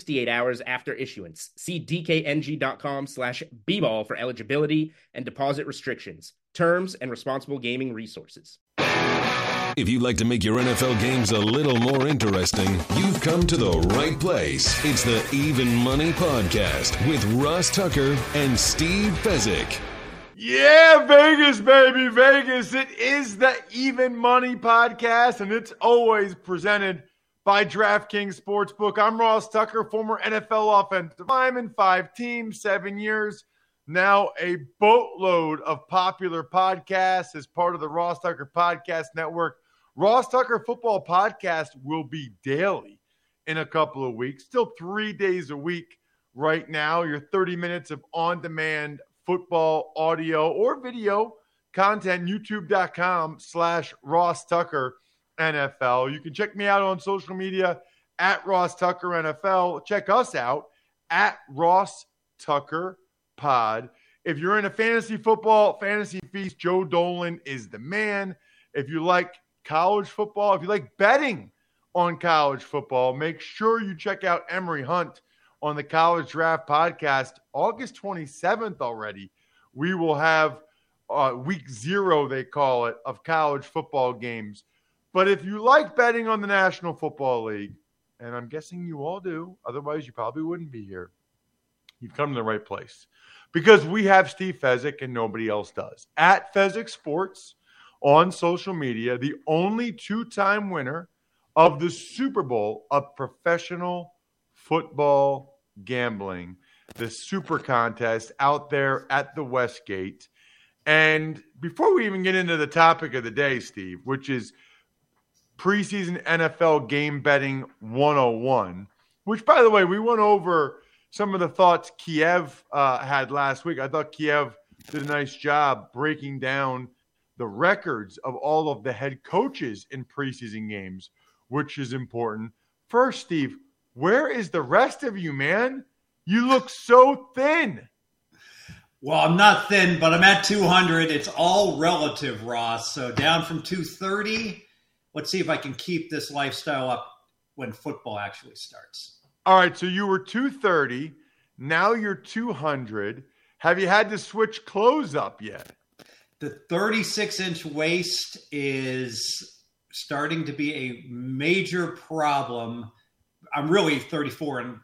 68 hours after issuance. See dkng.com slash bball for eligibility and deposit restrictions, terms, and responsible gaming resources. If you'd like to make your NFL games a little more interesting, you've come to the right place. It's the Even Money Podcast with Ross Tucker and Steve Fezzik. Yeah, Vegas, baby, Vegas. It is the Even Money Podcast, and it's always presented by DraftKings Sportsbook. I'm Ross Tucker, former NFL offensive lineman, five teams, seven years. Now a boatload of popular podcasts as part of the Ross Tucker Podcast Network. Ross Tucker Football Podcast will be daily in a couple of weeks, still three days a week right now. Your 30 minutes of on demand football audio or video content, youtube.com slash Ross Tucker. NFL. You can check me out on social media at Ross Tucker NFL. Check us out at Ross Tucker Pod. If you're in a fantasy football, fantasy feast, Joe Dolan is the man. If you like college football, if you like betting on college football, make sure you check out Emory Hunt on the College Draft Podcast. August 27th already, we will have uh, week zero, they call it, of college football games. But if you like betting on the National Football League, and I'm guessing you all do, otherwise you probably wouldn't be here, you've come to the right place. Because we have Steve Fezzik and nobody else does. At Fezzik Sports on social media, the only two time winner of the Super Bowl of professional football gambling, the Super Contest out there at the Westgate. And before we even get into the topic of the day, Steve, which is preseason NFL game betting 101, which, by the way, we went over some of the thoughts Kiev uh, had last week. I thought Kiev did a nice job breaking down the records of all of the head coaches in preseason games, which is important. First, Steve, where is the rest of you, man? You look so thin. Well, I'm not thin, but I'm at 200. It's all relative, Ross. So down from 230 let's see if I can keep this lifestyle up when football actually starts. All right, so you were 230, now you're 200. Have you had to switch clothes up yet? The 36 inch waist is starting to be a major problem. I'm really 34 and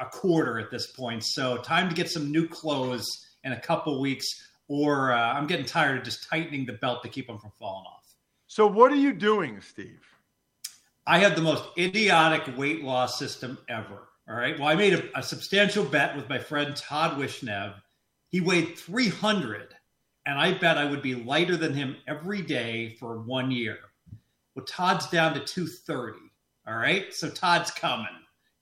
a quarter at this point, so time to get some new clothes in a couple weeks, or uh, I'm getting tired of just tightening the belt to keep them from falling off. So, what are you doing, Steve? I have the most idiotic weight loss system ever. All right. Well, I made a, a substantial bet with my friend Todd Wishnev. He weighed 300, and I bet I would be lighter than him every day for one year. Well, Todd's down to 230. All right. So, Todd's coming.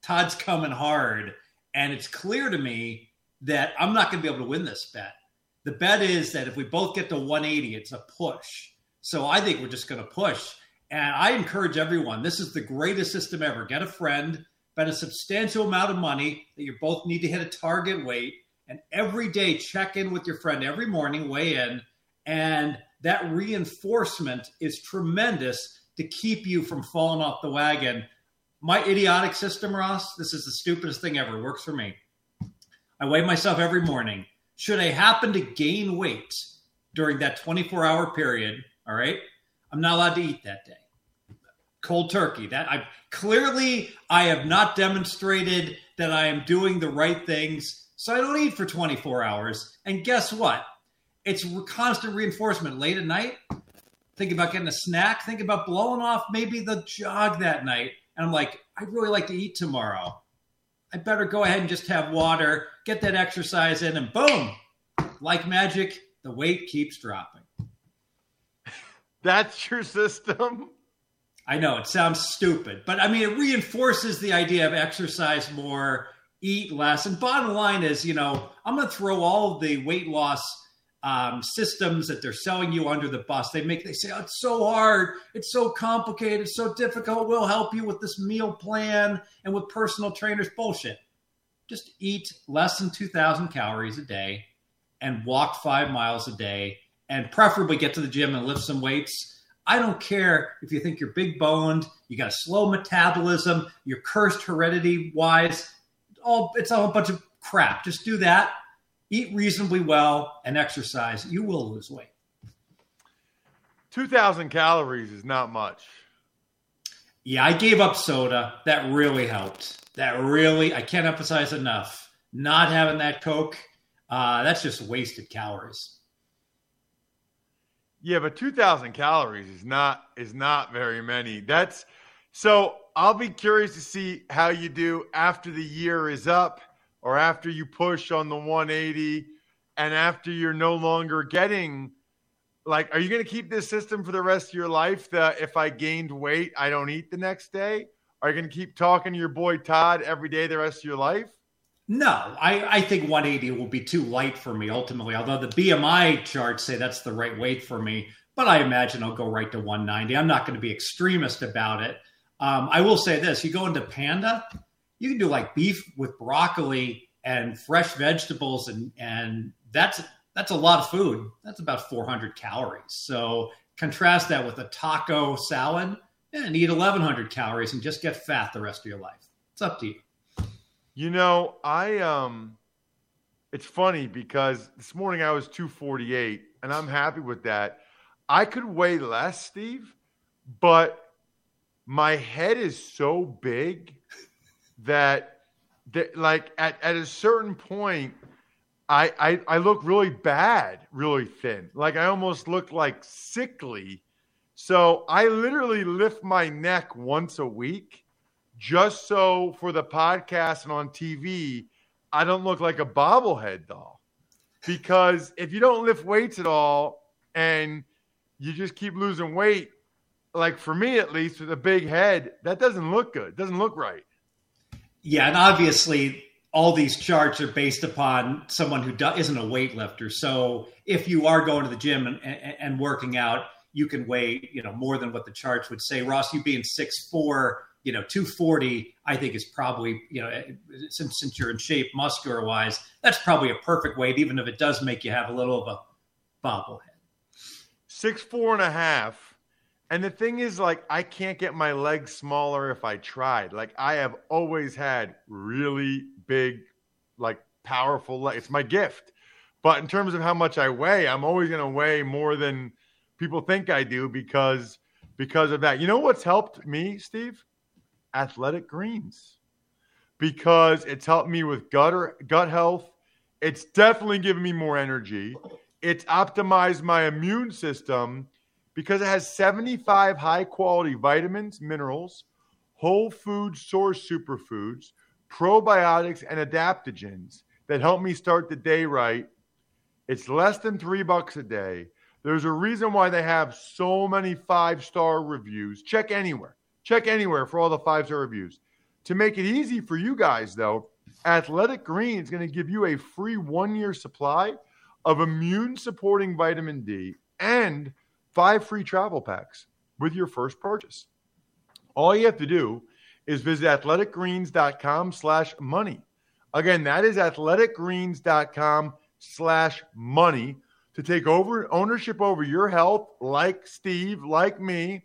Todd's coming hard. And it's clear to me that I'm not going to be able to win this bet. The bet is that if we both get to 180, it's a push. So I think we're just going to push. And I encourage everyone this is the greatest system ever. Get a friend, bet a substantial amount of money that you both need to hit a target weight, and every day check in with your friend every morning, weigh in. And that reinforcement is tremendous to keep you from falling off the wagon. My idiotic system, Ross, this is the stupidest thing ever. Works for me. I weigh myself every morning. Should I happen to gain weight during that 24 hour period, all right. I'm not allowed to eat that day. cold turkey. That I clearly I have not demonstrated that I am doing the right things, so I don't eat for 24 hours. And guess what? It's constant reinforcement late at night. Think about getting a snack. Think about blowing off maybe the jog that night. And I'm like, I'd really like to eat tomorrow. I better go ahead and just have water, get that exercise in, and boom, like magic, the weight keeps dropping. That's your system? I know it sounds stupid, but I mean, it reinforces the idea of exercise more, eat less. And bottom line is, you know, I'm going to throw all the weight loss um, systems that they're selling you under the bus. They make, they say, oh, it's so hard. It's so complicated. It's so difficult. We'll help you with this meal plan and with personal trainers. Bullshit. Just eat less than 2,000 calories a day and walk five miles a day and preferably get to the gym and lift some weights I don't care if you think you're big boned, you got a slow metabolism, you're cursed heredity wise. All it's all a bunch of crap. Just do that, eat reasonably well, and exercise. You will lose weight. 2,000 calories is not much. Yeah, I gave up soda. That really helped. That really, I can't emphasize enough. Not having that Coke, uh, that's just wasted calories. Yeah, but 2000 calories is not is not very many. That's so I'll be curious to see how you do after the year is up or after you push on the 180 and after you're no longer getting like are you going to keep this system for the rest of your life that if I gained weight, I don't eat the next day? Are you going to keep talking to your boy Todd every day the rest of your life? No, I, I think 180 will be too light for me ultimately, although the BMI charts say that's the right weight for me. But I imagine I'll go right to 190. I'm not going to be extremist about it. Um, I will say this you go into Panda, you can do like beef with broccoli and fresh vegetables, and, and that's that's a lot of food. That's about 400 calories. So contrast that with a taco salad and eat 1,100 calories and just get fat the rest of your life. It's up to you. You know, I um it's funny because this morning I was 248 and I'm happy with that. I could weigh less, Steve, but my head is so big that, that like at, at a certain point I, I I look really bad, really thin. Like I almost look like sickly. So I literally lift my neck once a week just so for the podcast and on TV, I don't look like a bobblehead doll. Because if you don't lift weights at all and you just keep losing weight, like for me at least, with a big head, that doesn't look good. It doesn't look right. Yeah, and obviously all these charts are based upon someone who not a weightlifter. So if you are going to the gym and, and, and, working out, you can weigh you know more than what the charts would say. Ross, you being six four, you know 240 i think is probably you know since since you're in shape muscular wise that's probably a perfect weight even if it does make you have a little of a bobblehead. Six four and a half. And the thing is like i can't get my legs smaller if i tried. Like i have always had really big like powerful legs it's my gift. But in terms of how much i weigh i'm always going to weigh more than people think i do because because of that. You know what's helped me steve athletic greens because it's helped me with gut gut health. It's definitely given me more energy. It's optimized my immune system because it has 75 high quality vitamins, minerals, whole food source superfoods, probiotics, and adaptogens that help me start the day right. It's less than three bucks a day. There's a reason why they have so many five star reviews. Check anywhere. Check anywhere for all the five star reviews. To make it easy for you guys, though, Athletic Green is going to give you a free one year supply of immune supporting vitamin D and five free travel packs with your first purchase. All you have to do is visit athleticgreens.com slash money. Again, that is athleticgreens.com slash money to take over ownership over your health, like Steve, like me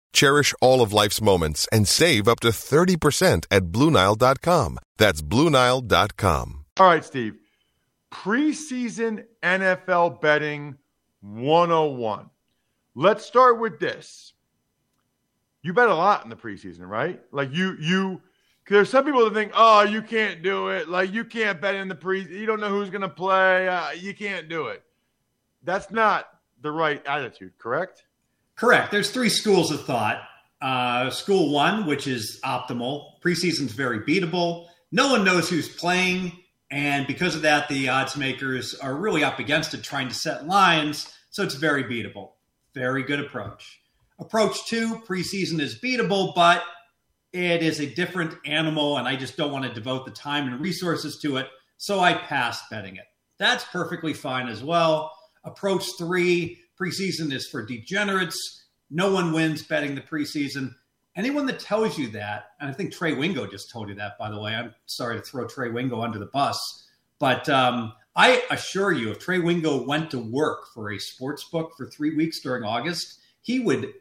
Cherish all of life's moments and save up to 30% at BlueNile.com. That's BlueNile.com. All right, Steve. Preseason NFL betting 101. Let's start with this. You bet a lot in the preseason, right? Like you, you, there's some people that think, oh, you can't do it. Like you can't bet in the pre. You don't know who's going to play. Uh, you can't do it. That's not the right attitude, correct? Correct. There's three schools of thought. Uh, school one, which is optimal. Preseason's very beatable. No one knows who's playing. And because of that, the odds makers are really up against it trying to set lines. So it's very beatable. Very good approach. Approach two, preseason is beatable, but it is a different animal, and I just don't want to devote the time and resources to it. So I passed betting it. That's perfectly fine as well. Approach three, preseason is for degenerates. No one wins betting the preseason. Anyone that tells you that, and I think Trey Wingo just told you that, by the way. I'm sorry to throw Trey Wingo under the bus, but um, I assure you, if Trey Wingo went to work for a sports book for three weeks during August, he would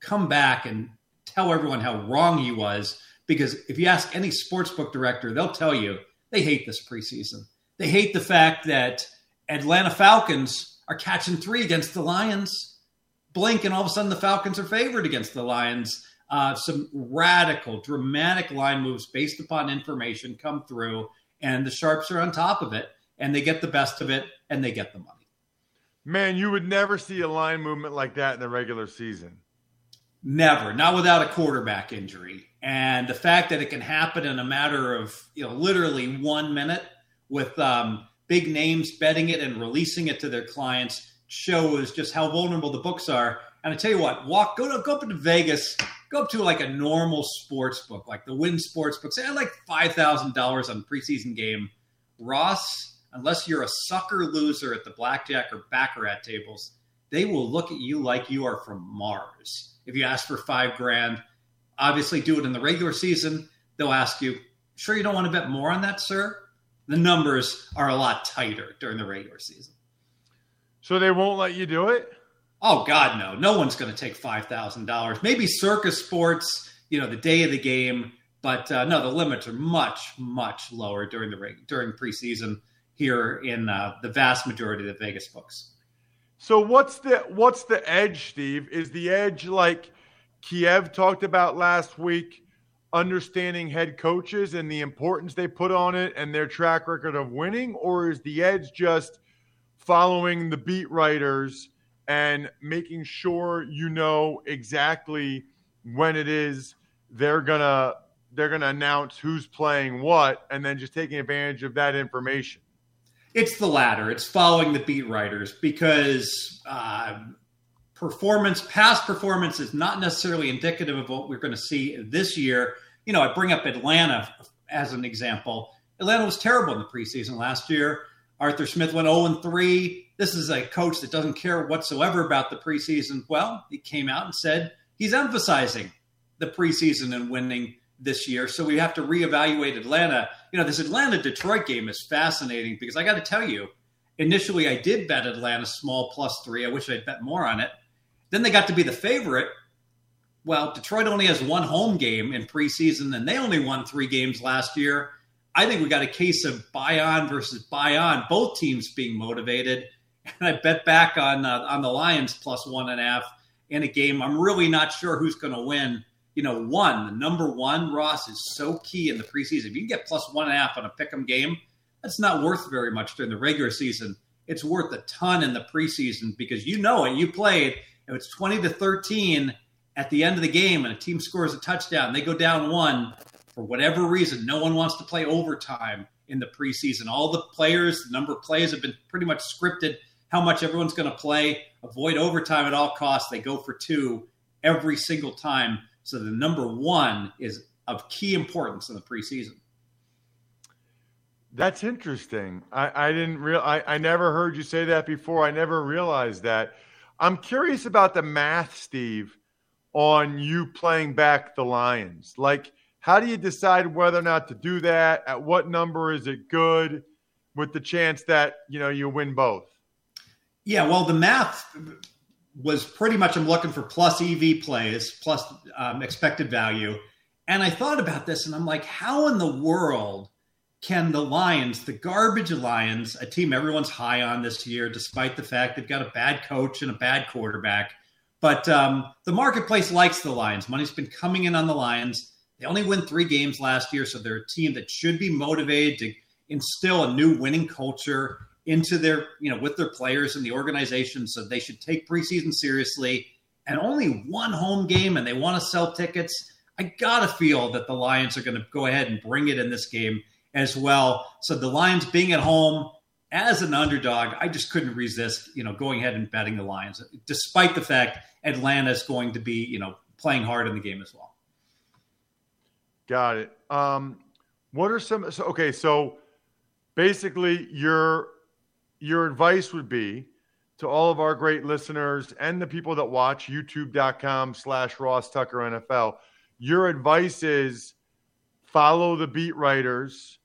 come back and tell everyone how wrong he was. Because if you ask any sports book director, they'll tell you they hate this preseason. They hate the fact that Atlanta Falcons are catching three against the Lions. Blink, and all of a sudden the Falcons are favored against the Lions. Uh, some radical, dramatic line moves based upon information come through, and the Sharps are on top of it, and they get the best of it, and they get the money. Man, you would never see a line movement like that in the regular season. Never, not without a quarterback injury. And the fact that it can happen in a matter of, you know, literally one minute with um, big names betting it and releasing it to their clients shows just how vulnerable the books are. And I tell you what, walk go to go up into Vegas, go up to like a normal sports book, like the Wynn Sports book. Say I like five thousand dollars on preseason game. Ross, unless you're a sucker loser at the blackjack or baccarat tables, they will look at you like you are from Mars. If you ask for five grand, obviously do it in the regular season. They'll ask you, sure you don't want to bet more on that, sir? The numbers are a lot tighter during the regular season. So they won't let you do it? Oh God, no! No one's going to take five thousand dollars. Maybe Circa Sports, you know, the day of the game, but uh, no, the limits are much, much lower during the ring during preseason here in uh, the vast majority of the Vegas books. So what's the what's the edge, Steve? Is the edge like Kiev talked about last week? Understanding head coaches and the importance they put on it and their track record of winning, or is the edge just following the beat writers? and making sure you know exactly when it is they're gonna they're gonna announce who's playing what, and then just taking advantage of that information. It's the latter. It's following the beat writers because uh, performance, past performance, is not necessarily indicative of what we're going to see this year. You know, I bring up Atlanta as an example. Atlanta was terrible in the preseason last year. Arthur Smith went 0 3 this is a coach that doesn't care whatsoever about the preseason. Well, he came out and said he's emphasizing the preseason and winning this year. So we have to reevaluate Atlanta. You know, this Atlanta Detroit game is fascinating because I got to tell you, initially I did bet Atlanta small plus three. I wish I'd bet more on it. Then they got to be the favorite. Well, Detroit only has one home game in preseason, and they only won three games last year. I think we got a case of buy on versus buy on, both teams being motivated and I bet back on uh, on the Lions plus one and a half in a game. I'm really not sure who's going to win. You know, one the number one Ross is so key in the preseason. If you can get plus one and a half on a pick'em game, that's not worth very much during the regular season. It's worth a ton in the preseason because you know it. You played. If it's twenty to thirteen at the end of the game and a team scores a touchdown, they go down one for whatever reason. No one wants to play overtime in the preseason. All the players, the number of plays have been pretty much scripted how much everyone's going to play, avoid overtime at all costs. They go for two every single time. So the number one is of key importance in the preseason. That's interesting. I, I didn't real I, I never heard you say that before. I never realized that. I'm curious about the math, Steve, on you playing back the Lions? Like, how do you decide whether or not to do that? At what number is it good with the chance that, you know, you win both? Yeah, well, the math was pretty much I'm looking for plus EV plays, plus um, expected value. And I thought about this and I'm like, how in the world can the Lions, the garbage Lions, a team everyone's high on this year, despite the fact they've got a bad coach and a bad quarterback, but um, the marketplace likes the Lions. Money's been coming in on the Lions. They only win three games last year, so they're a team that should be motivated to instill a new winning culture into their, you know, with their players and the organization. So they should take preseason seriously. And only one home game, and they want to sell tickets. I gotta feel that the Lions are going to go ahead and bring it in this game as well. So the Lions being at home as an underdog, I just couldn't resist, you know, going ahead and betting the Lions, despite the fact Atlanta is going to be, you know, playing hard in the game as well. Got it. Um, what are some? So, okay, so basically, your your advice would be to all of our great listeners and the people that watch YouTube.com/slash Ross Tucker NFL. Your advice is follow the beat writers,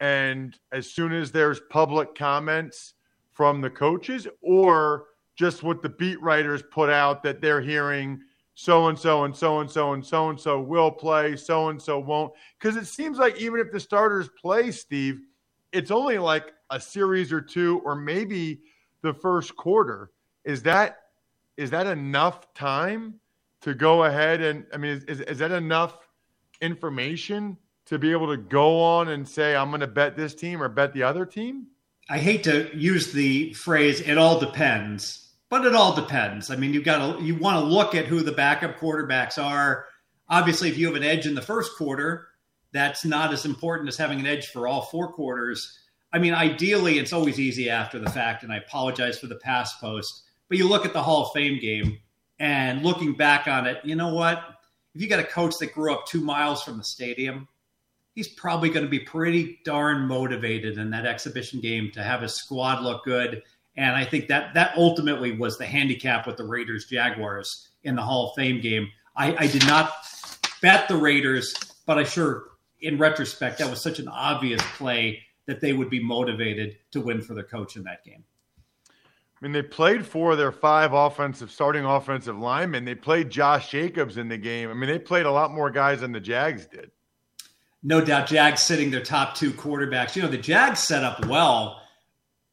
and as soon as there's public comments from the coaches, or just what the beat writers put out that they're hearing so and so and so and so and so and so will play, so and so won't. Because it seems like even if the starters play, Steve, it's only like a series or two, or maybe the first quarter. Is that is that enough time to go ahead and I mean, is, is, is that enough information to be able to go on and say I'm going to bet this team or bet the other team? I hate to use the phrase "it all depends," but it all depends. I mean, you've got to you want to look at who the backup quarterbacks are. Obviously, if you have an edge in the first quarter, that's not as important as having an edge for all four quarters. I mean, ideally, it's always easy after the fact, and I apologize for the past post. But you look at the Hall of Fame game, and looking back on it, you know what? If you got a coach that grew up two miles from the stadium, he's probably going to be pretty darn motivated in that exhibition game to have his squad look good. And I think that that ultimately was the handicap with the Raiders Jaguars in the Hall of Fame game. I, I did not bet the Raiders, but I sure, in retrospect, that was such an obvious play that they would be motivated to win for their coach in that game. I mean, they played four of their five offensive starting offensive linemen. They played Josh Jacobs in the game. I mean, they played a lot more guys than the Jags did no doubt Jags sitting their top two quarterbacks. You know, the Jags set up well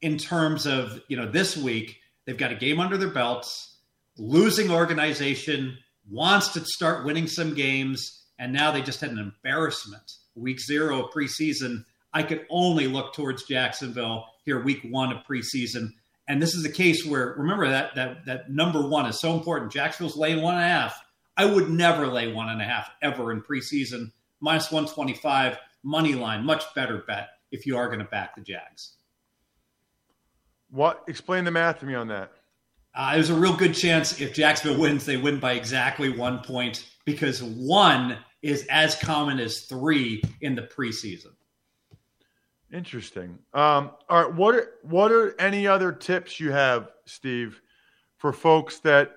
in terms of, you know, this week they've got a game under their belts, losing organization, wants to start winning some games, and now they just had an embarrassment. Week zero of preseason. I could only look towards Jacksonville here, week one of preseason. And this is a case where remember that that that number one is so important. Jacksonville's laying one and a half. I would never lay one and a half ever in preseason minus 125 money line, much better bet if you are going to back the Jags. What? Explain the math to me on that. Uh, there's a real good chance if Jacksonville wins, they win by exactly one point because one is as common as three in the preseason. Interesting. Um, all right, what are, what are any other tips you have, Steve, for folks that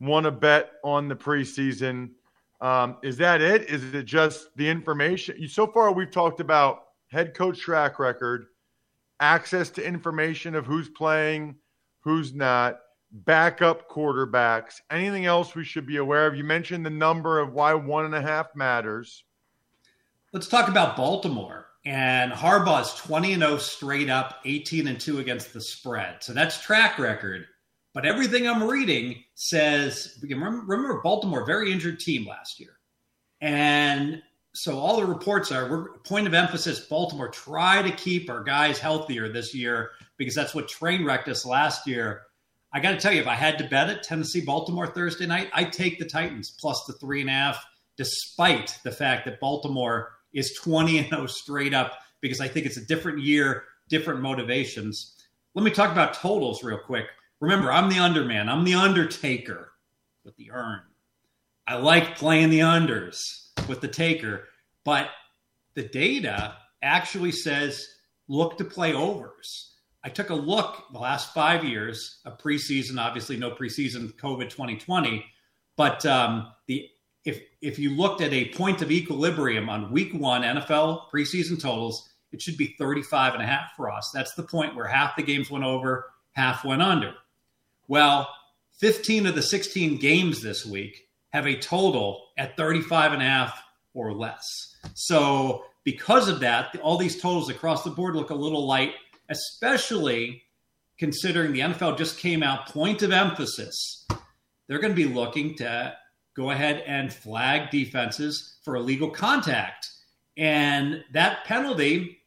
want to bet on the preseason um, is that it? Is it just the information? So far, we've talked about head coach track record, access to information of who's playing, who's not, backup quarterbacks. Anything else we should be aware of? You mentioned the number of why one and a half matters. Let's talk about Baltimore. And Harbaugh's 20 and 0 straight up, 18 and 2 against the spread. So that's track record. But everything I'm reading says, remember, Baltimore, very injured team last year. And so all the reports are, we're, point of emphasis, Baltimore, try to keep our guys healthier this year because that's what train wrecked us last year. I got to tell you, if I had to bet it, Tennessee, Baltimore Thursday night, I'd take the Titans plus the three and a half, despite the fact that Baltimore is 20 and 0 straight up because I think it's a different year, different motivations. Let me talk about totals real quick. Remember, I'm the underman. I'm the undertaker with the urn. I like playing the unders with the taker, but the data actually says look to play overs. I took a look the last five years of preseason, obviously no preseason COVID 2020, But um, the if if you looked at a point of equilibrium on week one NFL preseason totals, it should be 35 and a half for us. That's the point where half the games went over, half went under. Well, 15 of the 16 games this week have a total at 35 and a half or less. So because of that, all these totals across the board look a little light, especially considering the NFL just came out point of emphasis. They're going to be looking to go ahead and flag defenses for illegal contact. And that penalty,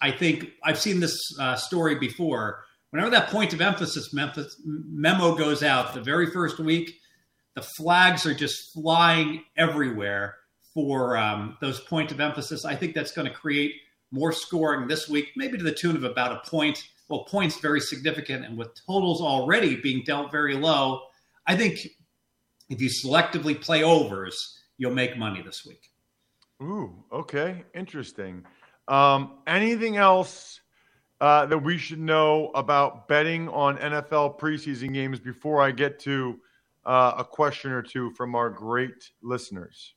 I think I've seen this uh, story before. Whenever that point of emphasis memo goes out the very first week, the flags are just flying everywhere for um, those point of emphasis. I think that's going to create more scoring this week, maybe to the tune of about a point. Well, points very significant, and with totals already being dealt very low, I think if you selectively play overs, you'll make money this week. Ooh, okay, interesting. Um, anything else uh, that we should know about betting on NFL preseason games before I get to uh, a question or two from our great listeners?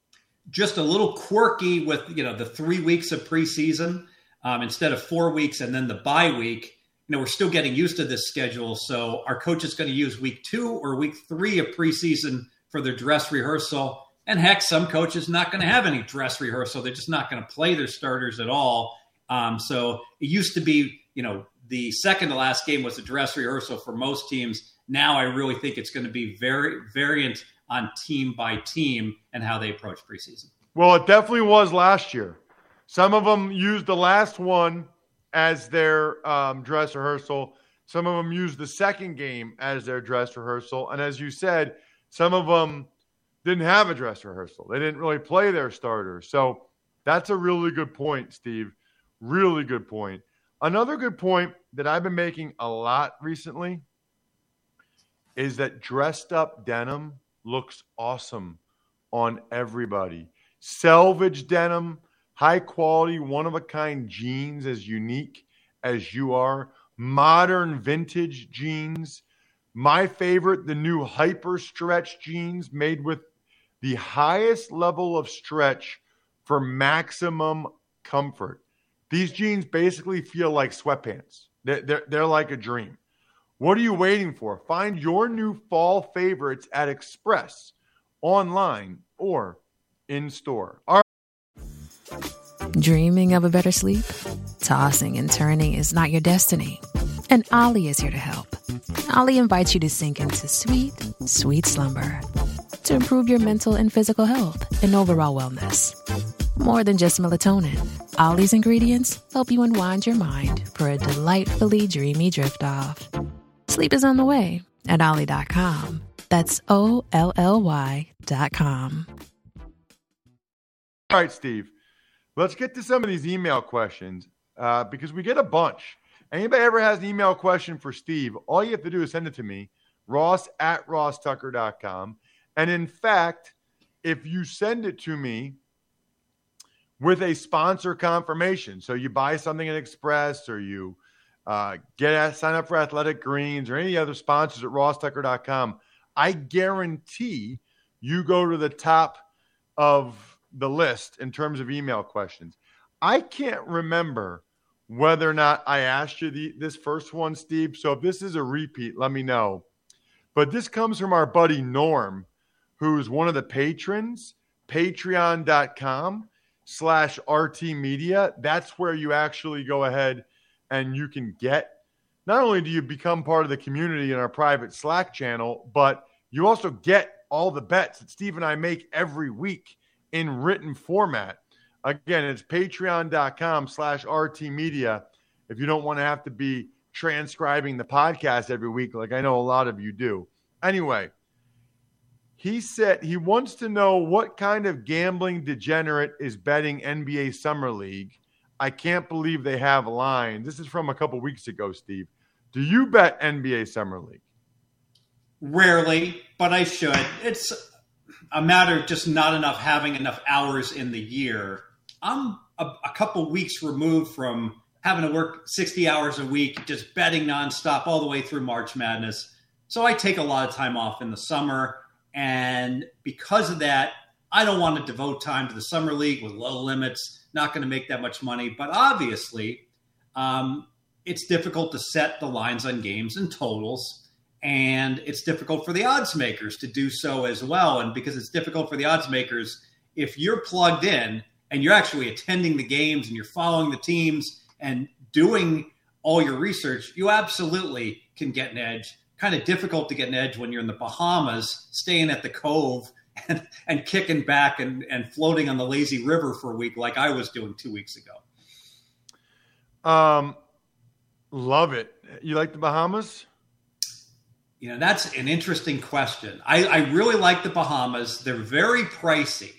just a little quirky with you know the three weeks of preseason um, instead of four weeks and then the bye week. You know, we're still getting used to this schedule, so our coach is going to use week two or week three of preseason for their dress rehearsal. And heck, some coaches not going to have any dress rehearsal; they're just not going to play their starters at all. Um, so it used to be, you know, the second to last game was a dress rehearsal for most teams. Now I really think it's going to be very variant on team by team and how they approach preseason. Well, it definitely was last year. Some of them used the last one as their um, dress rehearsal. Some of them used the second game as their dress rehearsal. And as you said, some of them didn't have a dress rehearsal. They didn't really play their starters. So that's a really good point, Steve. Really good point. Another good point that I've been making a lot recently is that dressed up denim looks awesome on everybody. Selvage denim, high quality, one of a kind jeans, as unique as you are. Modern vintage jeans. My favorite, the new hyper stretch jeans made with the highest level of stretch for maximum comfort. These jeans basically feel like sweatpants. They're, they're, they're like a dream. What are you waiting for? Find your new fall favorites at Express, online, or in store. Right. Dreaming of a better sleep? Tossing and turning is not your destiny. And Olly is here to help. Olly invites you to sink into sweet, sweet slumber to improve your mental and physical health and overall wellness. More than just melatonin, Olly's ingredients help you unwind your mind for a delightfully dreamy drift off. Sleep is on the way at Olly.com. That's O L L Y.com. All right, Steve. Let's get to some of these email questions uh, because we get a bunch. Anybody ever has an email question for Steve, all you have to do is send it to me, ross at rosstucker.com. And in fact, if you send it to me with a sponsor confirmation, so you buy something at Express or you uh, get sign up for Athletic Greens or any other sponsors at rosstucker.com. I guarantee you go to the top of the list in terms of email questions. I can't remember whether or not I asked you the, this first one, Steve. So if this is a repeat, let me know. But this comes from our buddy Norm, who's one of the patrons, patreon.com slash RT Media. That's where you actually go ahead and you can get not only do you become part of the community in our private Slack channel, but you also get all the bets that Steve and I make every week in written format. Again, it's patreon.com slash RT media. If you don't want to have to be transcribing the podcast every week, like I know a lot of you do. Anyway, he said he wants to know what kind of gambling degenerate is betting NBA Summer League I can't believe they have lines. This is from a couple weeks ago, Steve. Do you bet NBA Summer League? Rarely, but I should. It's a matter of just not enough having enough hours in the year. I'm a, a couple weeks removed from having to work 60 hours a week, just betting nonstop all the way through March Madness. So I take a lot of time off in the summer. And because of that, I don't want to devote time to the summer league with low limits. Not going to make that much money. But obviously, um, it's difficult to set the lines on games and totals. And it's difficult for the odds makers to do so as well. And because it's difficult for the odds makers, if you're plugged in and you're actually attending the games and you're following the teams and doing all your research, you absolutely can get an edge. Kind of difficult to get an edge when you're in the Bahamas, staying at the Cove and, and kicking back and, and floating on the lazy river for a week like I was doing two weeks ago. Um, love it. You like the Bahamas? You know, that's an interesting question. I, I really like the Bahamas. They're very pricey.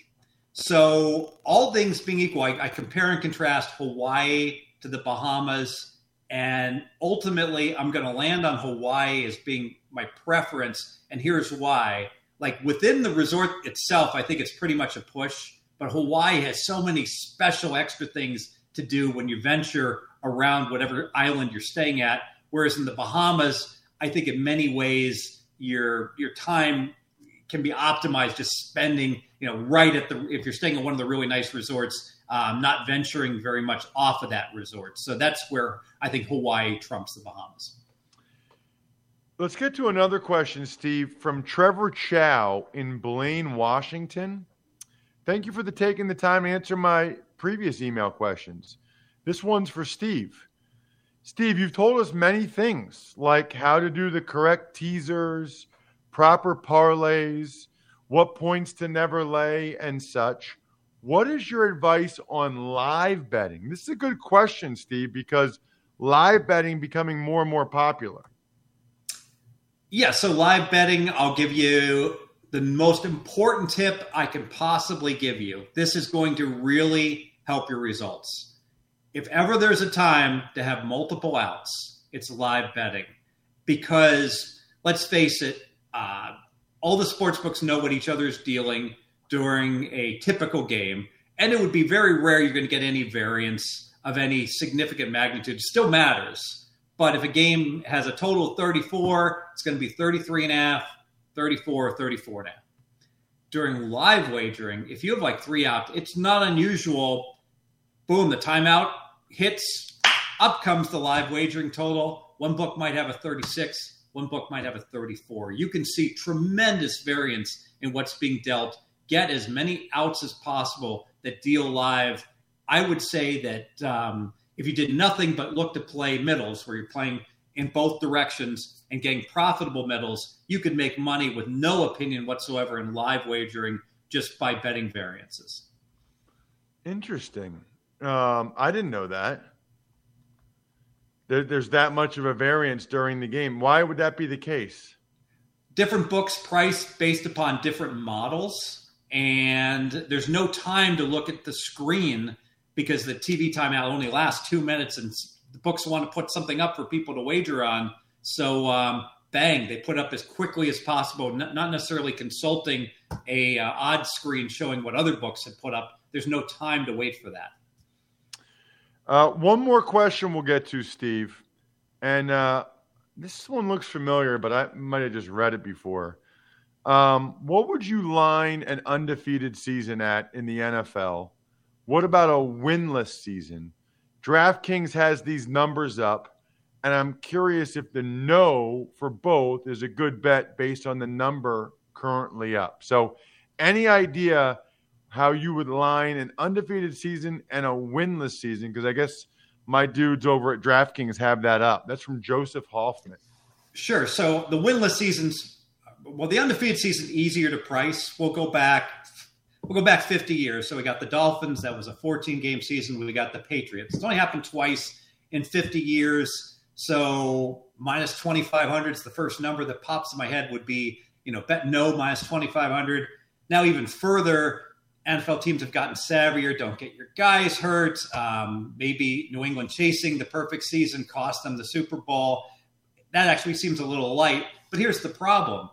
So, all things being equal, I, I compare and contrast Hawaii to the Bahamas. And ultimately, I'm going to land on Hawaii as being my preference. And here's why like within the resort itself, I think it's pretty much a push. But Hawaii has so many special extra things to do when you venture around whatever island you're staying at. Whereas in the Bahamas, I think in many ways your your time can be optimized just spending you know right at the if you're staying at one of the really nice resorts, um, not venturing very much off of that resort. So that's where I think Hawaii trumps the Bahamas. Let's get to another question, Steve, from Trevor Chow in Blaine, Washington. Thank you for the taking the time to answer my previous email questions. This one's for Steve. Steve, you've told us many things like how to do the correct teasers, proper parlays, what points to never lay, and such. What is your advice on live betting? This is a good question, Steve, because live betting becoming more and more popular. Yeah, so live betting, I'll give you the most important tip I can possibly give you. This is going to really help your results. If ever there's a time to have multiple outs, it's live betting. Because let's face it, uh, all the sports books know what each other's dealing during a typical game. And it would be very rare you're going to get any variance of any significant magnitude. It still matters but if a game has a total of 34, it's going to be 33 and a half, 34, 34 and a half. During live wagering, if you have like three out, it's not unusual. Boom, the timeout hits, up comes the live wagering total. One book might have a 36, one book might have a 34. You can see tremendous variance in what's being dealt. Get as many outs as possible that deal live. I would say that um, if you did nothing but look to play middles, where you're playing in both directions and getting profitable middles, you could make money with no opinion whatsoever in live wagering just by betting variances. Interesting. Um, I didn't know that. There, there's that much of a variance during the game. Why would that be the case? Different books price based upon different models, and there's no time to look at the screen because the TV timeout only lasts two minutes, and the books want to put something up for people to wager on. So, um, bang, they put up as quickly as possible, not necessarily consulting a uh, odd screen showing what other books had put up. There's no time to wait for that. Uh, one more question we'll get to, Steve. And uh, this one looks familiar, but I might have just read it before. Um, what would you line an undefeated season at in the NFL? What about a winless season? DraftKings has these numbers up, and I'm curious if the no for both is a good bet based on the number currently up. So, any idea how you would line an undefeated season and a winless season? Because I guess my dudes over at DraftKings have that up. That's from Joseph Hoffman. Sure. So the winless seasons, well, the undefeated season easier to price. We'll go back We'll go back 50 years. So we got the Dolphins. That was a 14 game season. We got the Patriots. It's only happened twice in 50 years. So minus 2,500 is the first number that pops in my head would be, you know, bet no minus 2,500. Now, even further, NFL teams have gotten savvier. Don't get your guys hurt. Um, maybe New England chasing the perfect season cost them the Super Bowl. That actually seems a little light. But here's the problem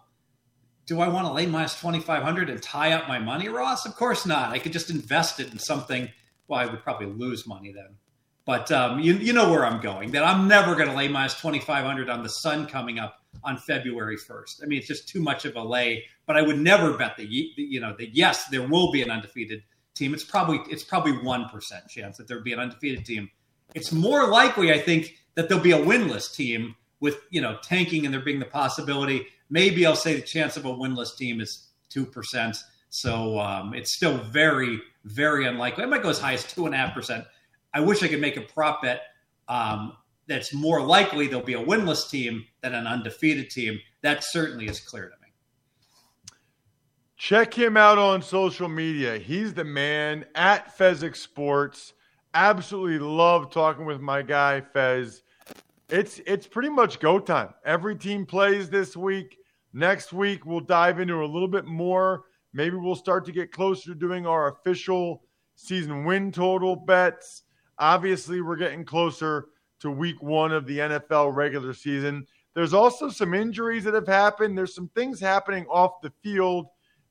do I want to lay minus 2500 and tie up my money, Ross? Of course not. I could just invest it in something. Well, I would probably lose money then. But um, you, you know where I'm going. That I'm never going to lay minus 2500 on the sun coming up on February 1st. I mean, it's just too much of a lay. But I would never bet that, you know that yes, there will be an undefeated team. It's probably it's probably one percent chance that there'd be an undefeated team. It's more likely, I think, that there'll be a winless team with you know tanking and there being the possibility. Maybe I'll say the chance of a winless team is two percent. So um, it's still very very unlikely. I might go as high as two and a half percent. I wish I could make a prop bet um, that's more likely there'll be a winless team than an undefeated team. That certainly is clear to me. Check him out on social media. He's the man at Fezzik Sports. Absolutely love talking with my guy Fez. It's it's pretty much go time. Every team plays this week. Next week we'll dive into a little bit more. Maybe we'll start to get closer to doing our official season win total bets. Obviously, we're getting closer to week one of the NFL regular season. There's also some injuries that have happened. There's some things happening off the field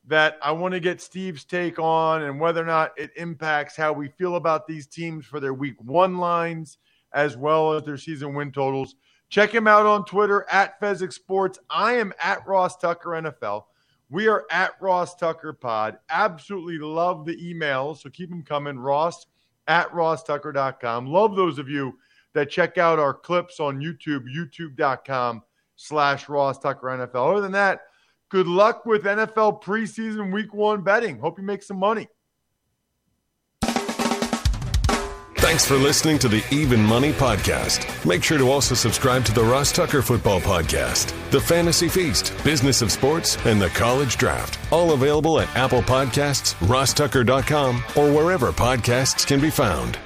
that I want to get Steve's take on and whether or not it impacts how we feel about these teams for their week one lines as well as their season win totals. Check him out on Twitter at Fezzik Sports. I am at Ross Tucker NFL. We are at Ross Tucker Pod. Absolutely love the emails, so keep them coming. Ross at rosstucker.com. Love those of you that check out our clips on YouTube, youtube.com slash Ross Tucker NFL. Other than that, good luck with NFL preseason week one betting. Hope you make some money. Thanks for listening to the Even Money Podcast. Make sure to also subscribe to the Ross Tucker Football Podcast, The Fantasy Feast, Business of Sports, and the College Draft. All available at Apple Podcasts, rosstucker.com, or wherever podcasts can be found.